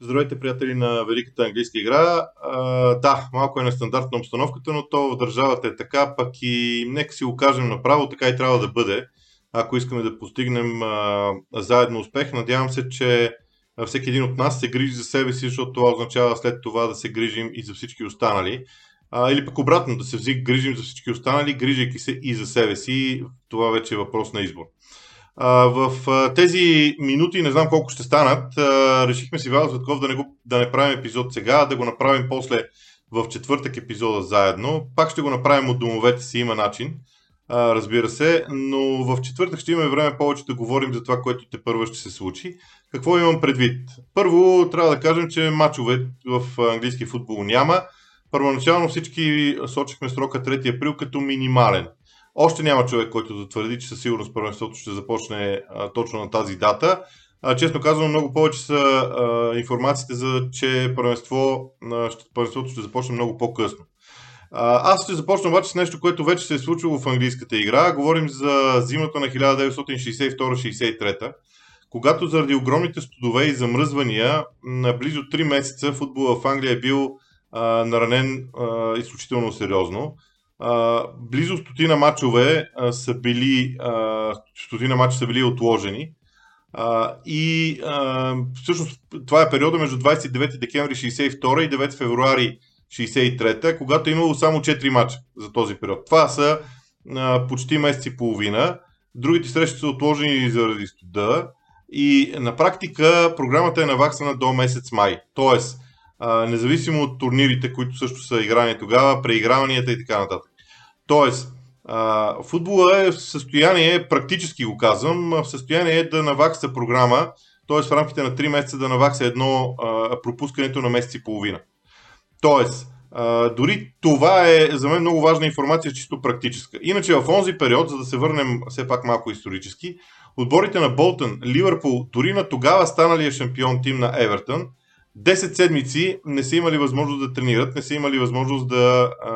Здравейте, приятели на Великата английска игра. А, да, малко е нестандартна обстановката, но то в държавата е така, пък и нека си го кажем направо, така и трябва да бъде, ако искаме да постигнем а, заедно успех. Надявам се, че всеки един от нас се грижи за себе си, защото това означава след това да се грижим и за всички останали. А, или пък обратно, да се грижим за всички останали, грижайки се и за себе си. Това вече е въпрос на избор. В тези минути, не знам колко ще станат, решихме си Вал Светков да не, го, да не правим епизод сега, да го направим после в четвъртък епизода заедно. Пак ще го направим от домовете си, има начин, разбира се, но в четвъртък ще имаме време повече да говорим за това, което те първо ще се случи. Какво имам предвид? Първо, трябва да кажем, че мачове в английски футбол няма. Първоначално всички сочихме срока 3 април като минимален. Още няма човек, който да твърди, че със сигурност първенството ще започне а, точно на тази дата. А, честно казвам, много повече са а, информациите за, че първенство, а, първенството ще започне много по-късно. А, аз ще започна обаче с нещо, което вече се е случило в английската игра. Говорим за зимата на 1962-63, когато заради огромните студове и замръзвания на близо 3 месеца футбола в Англия е бил а, наранен а, изключително сериозно близо стотина матчове а, са били, стотина матча са били отложени. И всъщност това е периода между 29 декември 62 и 9 февруари 63, когато е имало само 4 матча за този период. Това са почти месец и половина. Другите срещи са отложени заради студа. И на практика програмата е наваксана до месец май. Тоест, независимо от турнирите, които също са играни тогава, преиграванията и така нататък. Тоест, футбола е в състояние, практически го казвам, в състояние е да навакса програма, т.е. в рамките на 3 месеца да навакса едно пропускането на месец и половина. Тоест, дори това е за мен много важна информация, чисто практическа. Иначе в онзи период, за да се върнем все пак малко исторически, отборите на Болтън, Ливърпул, дори на тогава станалия шампион тим на Евертън, 10 седмици не са имали възможност да тренират, не са имали възможност да а,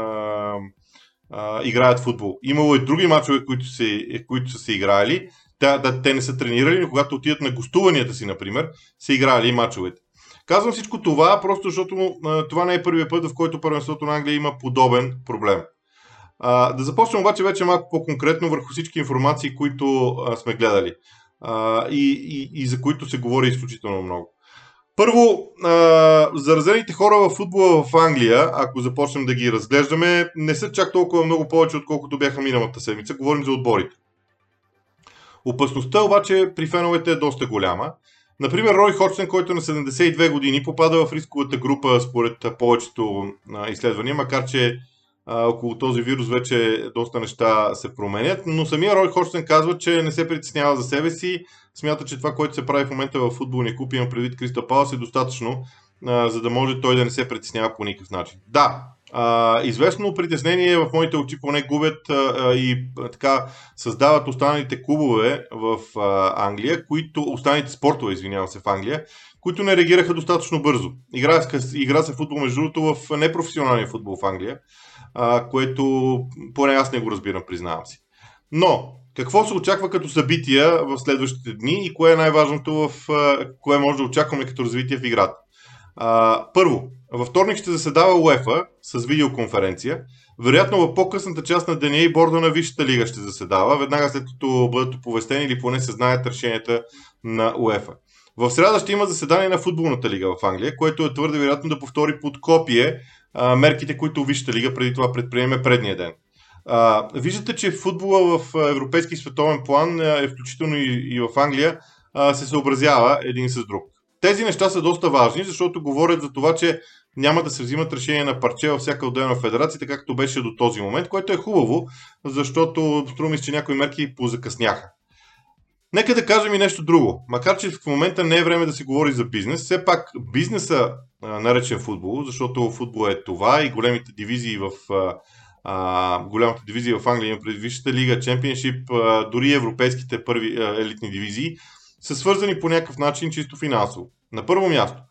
играят футбол. Имало и други мачове, които, се, които са се играли. Те, да, те не са тренирали, но когато отидат на гостуванията си, например, са играли и мачовете. Казвам всичко това, просто защото а, това не е първият път, в който първенството на Англия има подобен проблем. А, да започнем обаче вече малко по-конкретно върху всички информации, които а, сме гледали а, и, и, и за които се говори изключително много. Първо, а, заразените хора в футбола в Англия, ако започнем да ги разглеждаме, не са чак толкова много повече, отколкото бяха миналата седмица. Говорим за отборите. Опасността обаче при феновете е доста голяма. Например, Рой Ходжсън, който на 72 години попада в рисковата група според повечето изследвания, макар че а, около този вирус вече доста неща се променят, но самия Рой Ходжсън казва, че не се притеснява за себе си, смята, че това, което се прави в момента в футболния клуб, имам предвид Криста Палас, е достатъчно, а, за да може той да не се притеснява по никакъв начин. Да, а, известно притеснение в моите очи поне губят а, и а, така създават останалите клубове в а, Англия, които, останалите спортове, извинявам се, в Англия, които не реагираха достатъчно бързо. Игра, игра се футбол, между другото, в непрофесионалния футбол в Англия, а, което поне аз не го разбирам, признавам си. Но, какво се очаква като събития в следващите дни и кое е най-важното в кое може да очакваме като развитие в играта? А, първо, във вторник ще заседава УЕФА с видеоконференция. Вероятно в по-късната част на деня и борда на Висшата лига ще заседава, веднага след като бъдат оповестени или поне се знаят решенията на УЕФА. В среда ще има заседание на футболната лига в Англия, което е твърде вероятно да повтори под копие а, мерките, които Висшата лига преди това предприеме предния ден. А, виждате, че футбола в европейски световен план, е, включително и, и в Англия, а, се съобразява един с друг. Тези неща са доста важни, защото говорят за това, че няма да се взимат решения на парче във всяка отделна федерация, така както беше до този момент, което е хубаво, защото струми че някои мерки позакъсняха. Нека да кажем и нещо друго. Макар, че в момента не е време да се говори за бизнес, все пак бизнеса, наречен футбол, защото футбол е това и големите дивизии в а, голямата дивизия в Англия, пред Висшата лига, Чемпионшип, дори европейските първи а, елитни дивизии, са свързани по някакъв начин чисто финансово. На първо място,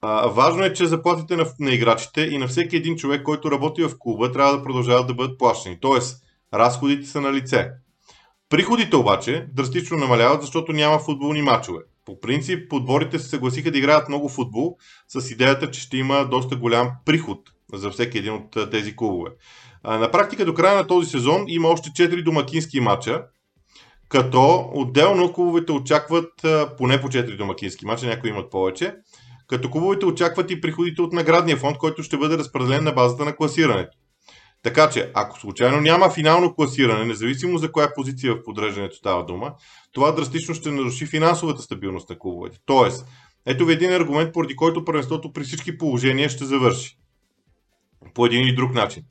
а, важно е, че заплатите на, на играчите и на всеки един човек, който работи в клуба, трябва да продължават да бъдат плащани. Тоест, разходите са на лице. Приходите обаче драстично намаляват, защото няма футболни матчове. По принцип, отборите се съгласиха да играят много футбол с идеята, че ще има доста голям приход за всеки един от тези клубове. На практика до края на този сезон има още 4 домакински матча, като отделно клубовете очакват поне по 4 домакински матча, някои имат повече, като клубовете очакват и приходите от наградния фонд, който ще бъде разпределен на базата на класирането. Така че, ако случайно няма финално класиране, независимо за коя позиция в подреждането става дума, това драстично ще наруши финансовата стабилност на клубовете. Тоест, ето ви един аргумент, поради който първенството при всички положения ще завърши. По един или друг начин.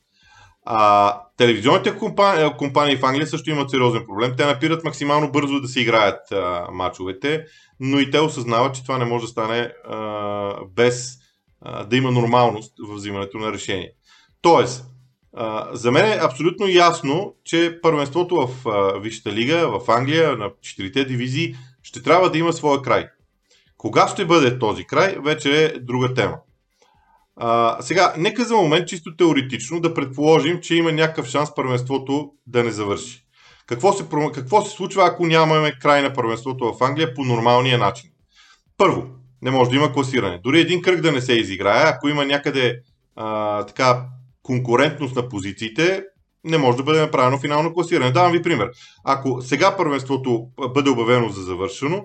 А, телевизионните компании, компании в Англия също имат сериозен проблем. Те напират максимално бързо да се играят а, мачовете, но и те осъзнават, че това не може да стане а, без а, да има нормалност в взимането на решение. Тоест, а, за мен е абсолютно ясно, че първенството в а, Висшата лига, в Англия, на четирите дивизии, ще трябва да има своя край. Кога ще бъде този край, вече е друга тема. А, сега, нека за момент, чисто теоретично, да предположим, че има някакъв шанс първенството да не завърши. Какво се, какво се случва, ако нямаме край на първенството в Англия по нормалния начин? Първо, не може да има класиране. Дори един кръг да не се изиграе, ако има някъде а, така конкурентност на позициите, не може да бъде направено финално класиране. Давам ви пример. Ако сега първенството бъде обявено за завършено,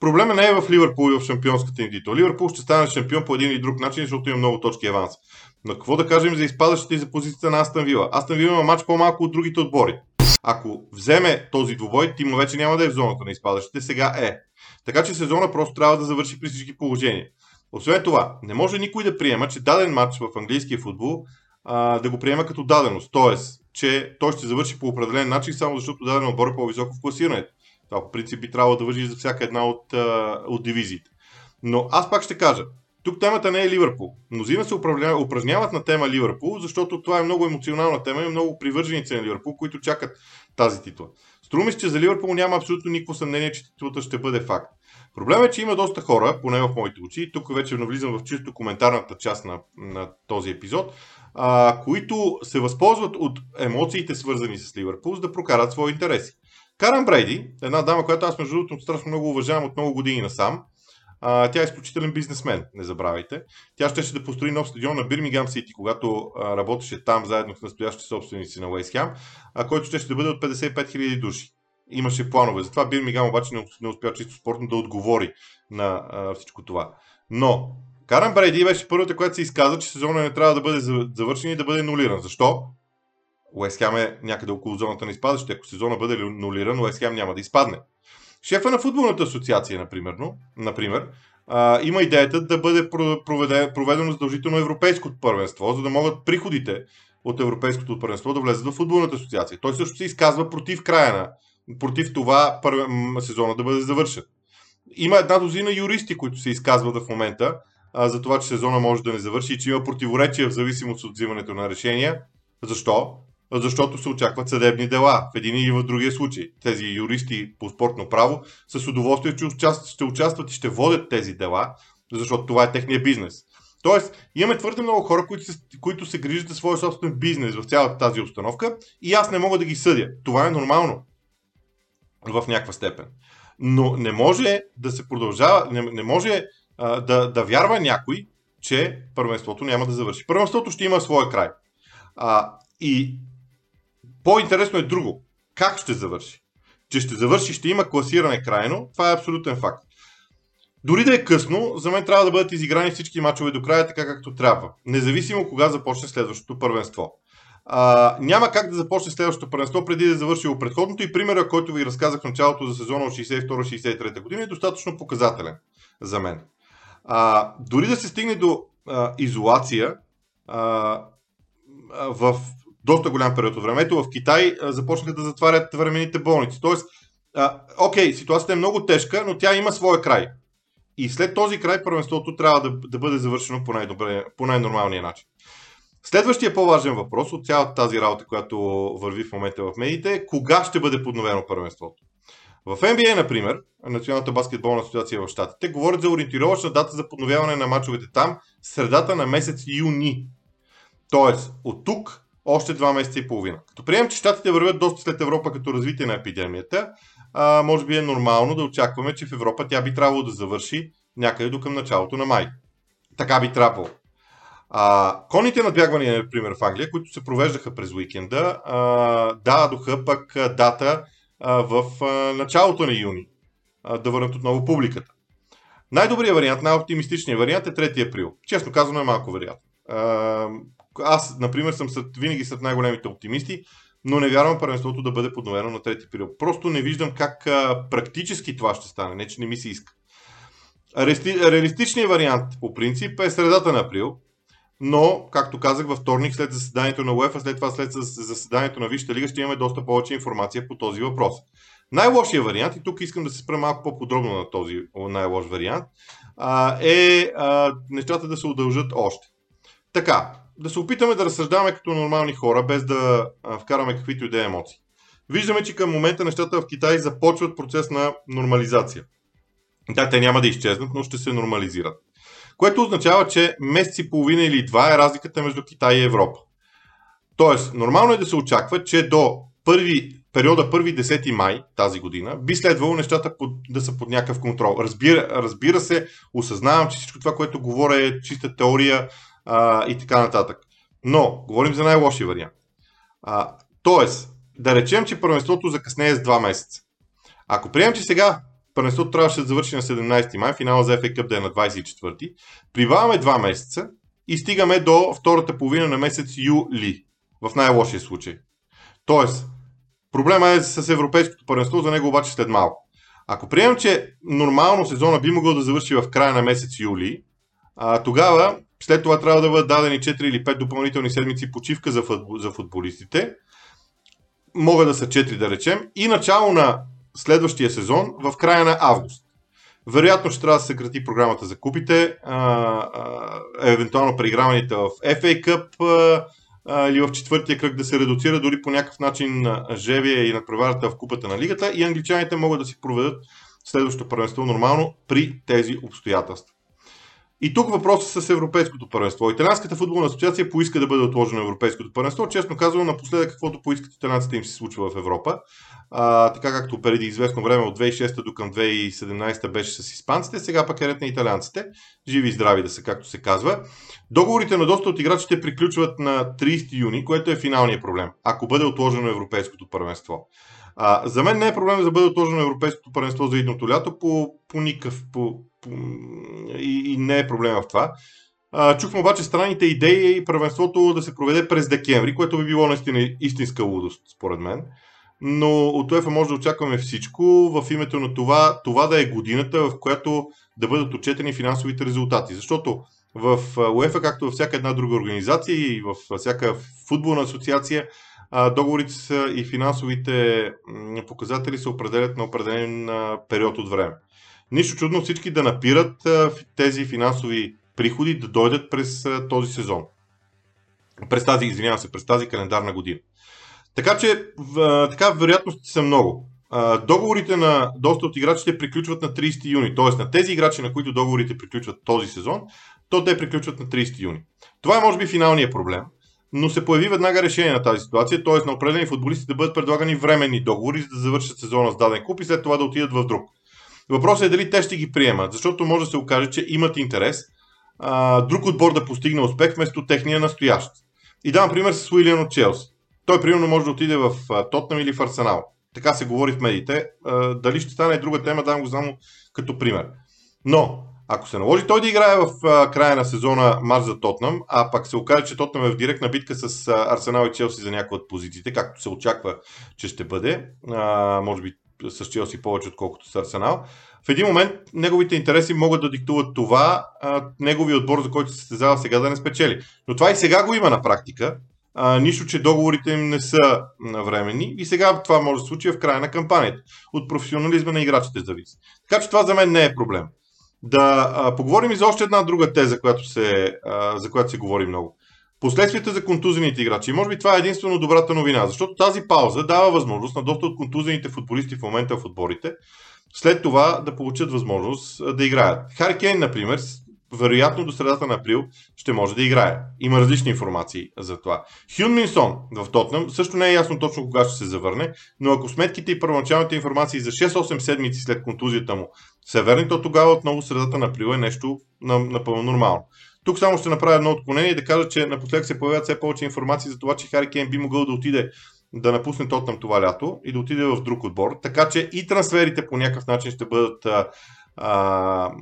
Проблема не е в Ливърпул и в шампионската им титла. Ливърпул ще стане шампион по един или друг начин, защото има много точки аванс. Но какво да кажем за изпадащите и за позицията на Астан Вила? Астан Вила има матч по-малко от другите отбори. Ако вземе този двубой, Тимо вече няма да е в зоната на изпадащите, сега е. Така че сезона просто трябва да завърши при всички положения. Освен това, не може никой да приема, че даден матч в английския футбол а, да го приема като даденост. Тоест, че той ще завърши по определен начин, само защото даден отбор е по-високо в класирането. Това по принцип би трябвало да въжи за всяка една от, от дивизиите. Но аз пак ще кажа, тук темата не е Ливърпул. Мнозина се упражняват на тема Ливърпул, защото това е много емоционална тема и много привърженици на Ливърпул, които чакат тази титла. Струми се, че за Ливърпул няма абсолютно никакво съмнение, че титлата ще бъде факт. Проблемът е, че има доста хора, поне в моите очи, тук вече навлизам в чисто коментарната част на, на този епизод, а, които се възползват от емоциите, свързани с Ливърпул, за да прокарат свои интереси. Каран Брейди, една дама, която аз между другото страшно много уважавам от много години насам, а, тя е изключителен бизнесмен, не забравяйте. Тя ще да построи нов стадион на Бирмигам Сити, когато а, работеше там заедно с настоящите собственици на Уейс Хем, който ще, ще бъде от 55 000 души. Имаше планове. Затова Бирмигам обаче не, не успя чисто спортно да отговори на а, всичко това. Но Каран Брейди беше първата, която се изказа, че сезона не трябва да бъде завършен и да бъде нулиран. Защо? Уест Хем е някъде около зоната на изпадащите. Ако сезона бъде нулиран, Уест Хем няма да изпадне. Шефа на футболната асоциация, например, например а, има идеята да бъде проведено задължително европейското първенство, за да могат приходите от европейското първенство да влезат в футболната асоциация. Той също се изказва против края на, против това първе, сезона да бъде завършен. Има една дозина юристи, които се изказват в момента а, за това, че сезона може да не завърши и че има противоречия в зависимост от взимането на решения. Защо? Защото се очакват съдебни дела в един или в другия случай. Тези юристи по спортно право с удоволствие ще участват, и ще водят тези дела, защото това е техния бизнес. Тоест, имаме твърде много хора, които се, които се грижат за своя собствен бизнес в цялата тази установка и аз не мога да ги съдя. Това е нормално в някаква степен. Но не може да се продължава, не, не може а, да, да вярва някой, че първенството няма да завърши. Първенството ще има своя край. А, и по-интересно е друго. Как ще завърши? Че ще завърши, ще има класиране крайно, това е абсолютен факт. Дори да е късно, за мен трябва да бъдат изиграни всички мачове до края, така както трябва. Независимо кога започне следващото първенство. А, няма как да започне следващото първенство преди да е завърши предходното и примера, който ви разказах в началото за сезона от 62-63 година е достатъчно показателен за мен. А, дори да се стигне до а, изолация а, в доста голям период от времето. В Китай започнаха да затварят времените болници. Тоест, а, окей, ситуацията е много тежка, но тя има своя край. И след този край първенството трябва да, да бъде завършено по, най-добре, по най-нормалния начин. Следващия по-важен въпрос от цялата тази работа, която върви в момента в медиите е кога ще бъде подновено първенството. В NBA, например, Националната баскетболна асоциация в Штатите, говорят за ориентировъчна дата за подновяване на мачовете там, средата на месец юни. Тоест, от тук още два месеца и половина. Като приемем, че щатите вървят доста след Европа като развитие на епидемията, а, може би е нормално да очакваме, че в Европа тя би трябвало да завърши някъде до към началото на май. Така би трябвало. А, конните надбягвания, например, в Англия, които се провеждаха през уикенда, а, дадоха пък дата а, в а, началото на юни а, да върнат отново публиката. Най-добрият вариант, най-оптимистичният вариант е 3 април. Честно казано е малко вероятно. Аз, например, съм сред, винаги сред най-големите оптимисти, но не вярвам първенството да бъде подновено на 3 април. Просто не виждам как а, практически това ще стане, не че не ми се иска. Реалистичният вариант по принцип е средата на април, но, както казах, във вторник след заседанието на УЕФА, след това след заседанието на Висшата лига ще имаме доста повече информация по този въпрос. Най-лошия вариант, и тук искам да се спра малко по-подробно на този най-лош вариант, е нещата да се удължат още. Така, да се опитаме да разсъждаваме като нормални хора, без да вкараме каквито и да е емоции. Виждаме, че към момента нещата в Китай започват процес на нормализация. Да, те няма да изчезнат, но ще се нормализират. Което означава, че месец и половина или два е разликата между Китай и Европа. Тоест, нормално е да се очаква, че до първи, периода 1-10 май тази година би следвало нещата под, да са под някакъв контрол. Разбира, разбира се, осъзнавам, че всичко това, което говоря е чиста теория а, и така нататък. Но, говорим за най-лошия вариант. А, тоест, да речем, че първенството закъснее с 2 месеца. Ако приемем, че сега първенството трябваше да завърши на 17 май, финала за FA Cup да е на 24, прибавяме 2 месеца и стигаме до втората половина на месец юли, в най-лошия случай. Тоест, проблема е с европейското първенство, за него обаче след малко. Ако приемем, че нормално сезона би могъл да завърши в края на месец юли, а, тогава след това трябва да бъдат дадени 4 или 5 допълнителни седмици почивка за, футбол, за футболистите. Могат да са 4 да речем. И начало на следващия сезон в края на август. Вероятно ще трябва да се съкрати програмата за купите, а, а, евентуално преиграваните в FA Cup а, а, или в четвъртия кръг да се редуцира дори по някакъв начин жевия и надпреварата в купата на лигата и англичаните могат да си проведат следващото първенство нормално при тези обстоятелства. И тук въпросът с Европейското първенство. Италианската футболна асоциация поиска да бъде отложено Европейското първенство. Честно казвам, напоследък каквото поискат италианците им се случва в Европа. А, така както преди известно време от 2006 до към 2017 беше с испанците, сега пък е ред на италианците. Живи и здрави да са, както се казва. Договорите на доста от играчите приключват на 30 юни, което е финалният проблем, ако бъде отложено Европейското първенство. А, за мен не е проблем да бъде отложено Европейското първенство за идното лято по, по никакъв по, и, и не е проблем в това. А, чухме обаче странните идеи и първенството да се проведе през декември, което би било наистина истинска лудост, според мен. Но от УЕФА може да очакваме всичко в името на това, това да е годината, в която да бъдат отчетени финансовите резултати. Защото в УЕФА, както във всяка една друга организация и в всяка футболна асоциация, договорите са и финансовите показатели се определят на определен период от време. Нищо чудно всички да напират тези финансови приходи да дойдат през този сезон. През тази, извинявам се, през тази календарна година. Така че, така вероятностите са много. Договорите на доста от играчите приключват на 30 юни, т.е. на тези играчи, на които договорите приключват този сезон, то те приключват на 30 юни. Това е може би финалният проблем, но се появи веднага решение на тази ситуация, т.е. на определени футболисти да бъдат предлагани временни договори, за да завършат сезона с даден клуб и след това да отидат в друг. Въпросът е дали те ще ги приемат, защото може да се окаже, че имат интерес а, друг отбор да постигне успех вместо техния настоящ. И давам пример с Уилиан от Челси. Той примерно може да отиде в Тотнам или в Арсенал. Така се говори в медиите. А, дали ще стане друга тема, давам го само като пример. Но ако се наложи той да играе в а, края на сезона матч за Тотнам, а пак се окаже, че Тотнам е в директна битка с а, Арсенал и Челси за някои от позициите, както се очаква, че ще бъде, а, може би с Челси повече, отколкото с Арсенал, в един момент неговите интереси могат да диктуват това, а, неговия отбор, за който се състезава сега, да не спечели. Но това и сега го има на практика. А, нищо, че договорите им не са времени и сега това може да случи в края на кампанията. От професионализма на играчите зависи. Така че това за мен не е проблем. Да а, поговорим и за още една друга теза, която се, а, за която се говори много. Последствията за контузените играчи. Може би това е единствено добрата новина, защото тази пауза дава възможност на доста от контузените футболисти в момента в отборите след това да получат възможност да играят. Хари Кейн, например, вероятно до средата на април ще може да играе. Има различни информации за това. Хюн Минсон в Тотнам също не е ясно точно кога ще се завърне, но ако сметките и първоначалните информации за 6-8 седмици след контузията му са верни, то тогава отново средата на април е нещо напълно нормално. Тук само ще направя едно отклонение и да кажа, че напоследък се появяват все повече информации за това, че Хари Кейн би могъл да отиде да напусне Тотнам това лято и да отиде в друг отбор. Така че и трансферите по някакъв начин ще бъдат а, а,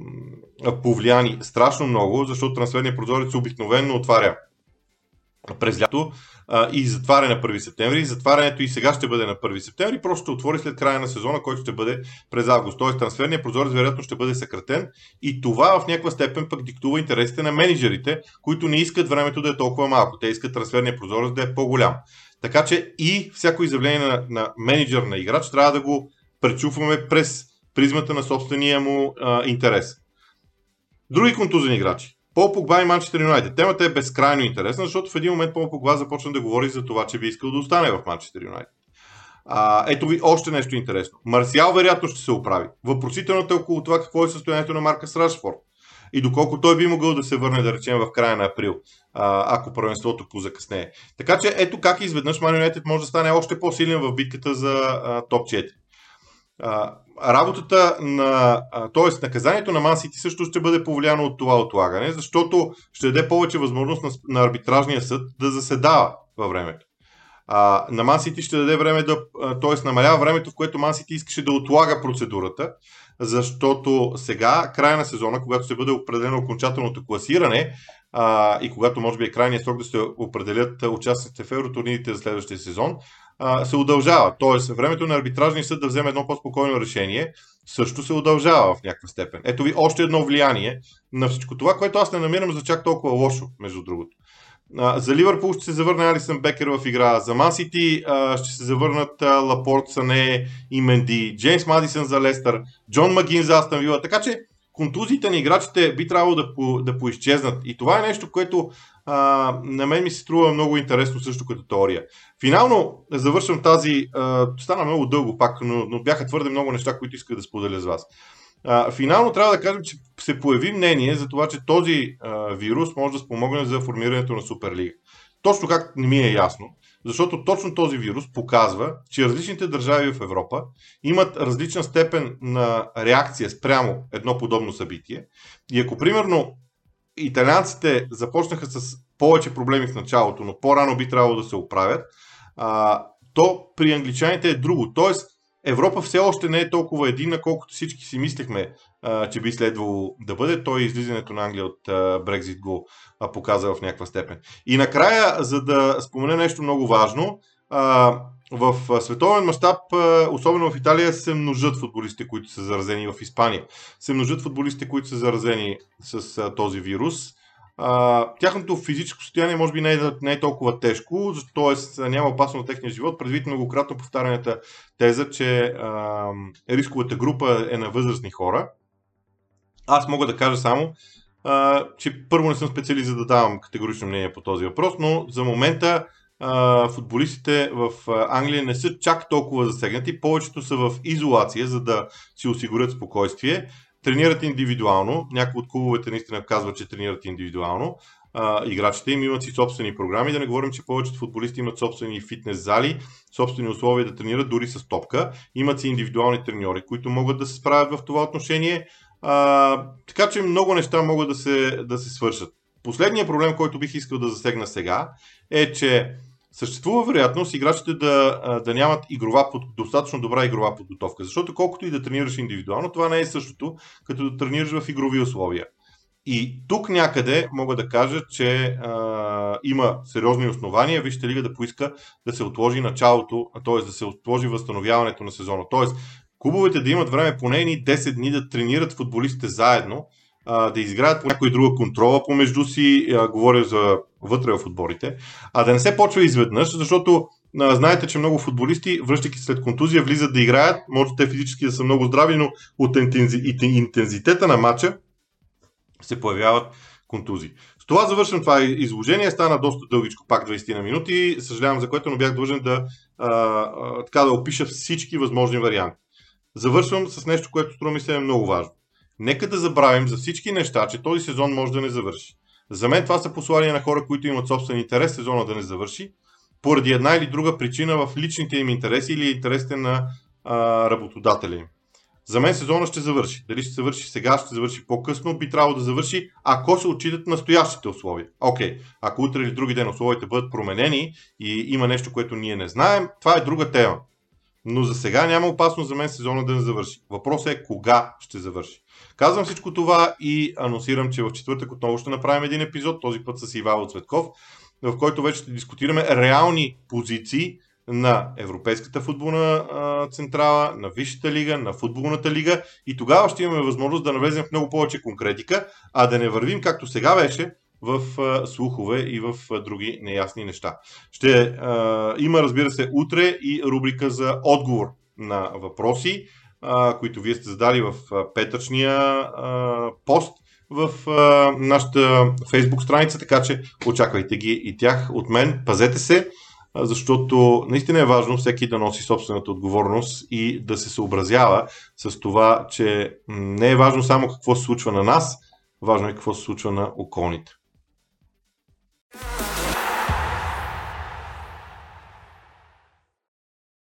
повлияни страшно много, защото трансферният прозорец обикновено отваря през лято а, и затваря на 1 септември. Затварянето и сега ще бъде на 1 септември, просто ще отвори след края на сезона, който ще бъде през август. Тоест трансферният прозорец вероятно ще бъде съкратен и това в някаква степен пък диктува интересите на менеджерите, които не искат времето да е толкова малко. Те искат трансферният прозорец да е по-голям. Така че и всяко изявление на, на менеджер на играч трябва да го пречупваме през призмата на собствения му а, интерес. Други контузени играчи. Пол Погба и Манчестър Юнайтед. Темата е безкрайно интересна, защото в един момент Пол Погба започна да говори за това, че би искал да остане в Манчестър Юнайтед. А, ето ви още нещо интересно. Марсиал вероятно ще се оправи. Въпросителното е около това какво е състоянието на Марка Рашфорд и доколко той би могъл да се върне, да речем, в края на април, ако първенството позакъснее. Така че ето как изведнъж United може да стане още по-силен в битката за топ 4 работата на, т.е. наказанието на Мансити също ще бъде повлияно от това отлагане, защото ще даде повече възможност на, на арбитражния съд да заседава във времето. А, на Мансити ще даде време да, т.е. намалява времето, в което Мансити искаше да отлага процедурата, защото сега, края на сезона, когато ще бъде определено окончателното класиране а, и когато може би е крайният срок да се определят участниците в евротурнирите за следващия сезон, се удължава. Тоест, времето на арбитражния съд да вземе едно по-спокойно решение също се удължава в някаква степен. Ето ви още едно влияние на всичко това, което аз не намирам за чак толкова лошо, между другото. А, за Ливърпул ще се завърне Алисън Бекер в игра. За Мансити ще се завърнат а, Лапорт, Сане и Менди. Джеймс Мадисън за Лестър. Джон Магин за Астан Вила. Така че контузиите на играчите би трябвало да, по, да поизчезнат. И това е нещо, което а, на мен ми се струва много интересно също като теория. Финално завършвам тази, а, стана много дълго пак, но, но бяха твърде много неща, които исках да споделя с вас. А, финално трябва да кажем, че се появи мнение за това, че този а, вирус може да спомогне за формирането на Суперлига. Точно как не ми е ясно. Защото точно този вирус показва, че различните държави в Европа имат различна степен на реакция спрямо едно подобно събитие. И ако примерно италианците започнаха с повече проблеми в началото, но по-рано би трябвало да се оправят, а, то при англичаните е друго. Тоест, Европа все още не е толкова единна, колкото всички си мислехме, а, че би следвало да бъде. Той излизането на Англия от Брекзит го а, показа в някаква степен. И накрая, за да спомена нещо много важно, а, в световен мащаб, особено в Италия, се множат футболистите, които са заразени в Испания. Се множат футболистите, които са заразени с този вирус. Тяхното физическо състояние може би не е, не е толкова тежко, т.е. няма опасно на техния живот, предвид многократно повтарянето теза, че а, рисковата група е на възрастни хора. Аз мога да кажа само, а, че първо не съм специалист за да давам категорично мнение по този въпрос, но за момента футболистите в Англия не са чак толкова засегнати. Повечето са в изолация, за да си осигурят спокойствие тренират индивидуално. Някои от клубовете наистина казват, че тренират индивидуално. Играчите им имат си собствени програми. Да не говорим, че повечето футболисти имат собствени фитнес зали, собствени условия да тренират дори с топка. Имат си индивидуални треньори, които могат да се справят в това отношение. А, така че много неща могат да се, да се свършат. Последният проблем, който бих искал да засегна сега, е, че съществува вероятност играчите да, да нямат игрова, достатъчно добра игрова подготовка. Защото колкото и да тренираш индивидуално, това не е същото, като да тренираш в игрови условия. И тук някъде мога да кажа, че а, има сериозни основания Вижте лига да поиска да се отложи началото, т.е. да се отложи възстановяването на сезона. Т.е. клубовете да имат време поне 10 дни да тренират футболистите заедно, а, да изградят по някой друга контрола помежду си, а, говоря за вътре в отборите, а да не се почва изведнъж, защото знаете, че много футболисти, връщайки след контузия, влизат да играят, може те физически да са много здрави, но от интензитета на матча се появяват контузии. С това завършвам това изложение. Стана доста дългичко, пак 20 на минути. Съжалявам за което, но бях длъжен да, а, а, така, да опиша всички възможни варианти. Завършвам с нещо, което струва ми се е много важно. нека да забравим за всички неща, че този сезон може да не завърши. За мен това са послания на хора, които имат собствен интерес сезона да не завърши, поради една или друга причина в личните им интереси или интересите на а, работодателя им. За мен сезона ще завърши. Дали ще завърши сега, ще завърши по-късно, би трябвало да завърши, ако се отчитат настоящите условия. Окей, okay. ако утре или други ден условията бъдат променени и има нещо, което ние не знаем, това е друга тема. Но за сега няма опасност за мен сезона да не завърши. Въпросът е кога ще завърши. Казвам всичко това и анонсирам, че в четвъртък отново ще направим един епизод, този път с Ивайло Цветков, в който вече ще дискутираме реални позиции на Европейската футболна централа, на Висшата лига, на футболната лига и тогава ще имаме възможност да навлезем в много повече конкретика, а да не вървим както сега беше в слухове и в други неясни неща. Ще а, има, разбира се, утре и рубрика за отговор на въпроси, които вие сте задали в петъчния пост в нашата фейсбук страница, така че очаквайте ги и тях от мен. Пазете се! защото наистина е важно всеки да носи собствената отговорност и да се съобразява с това, че не е важно само какво се случва на нас, важно е какво се случва на околните.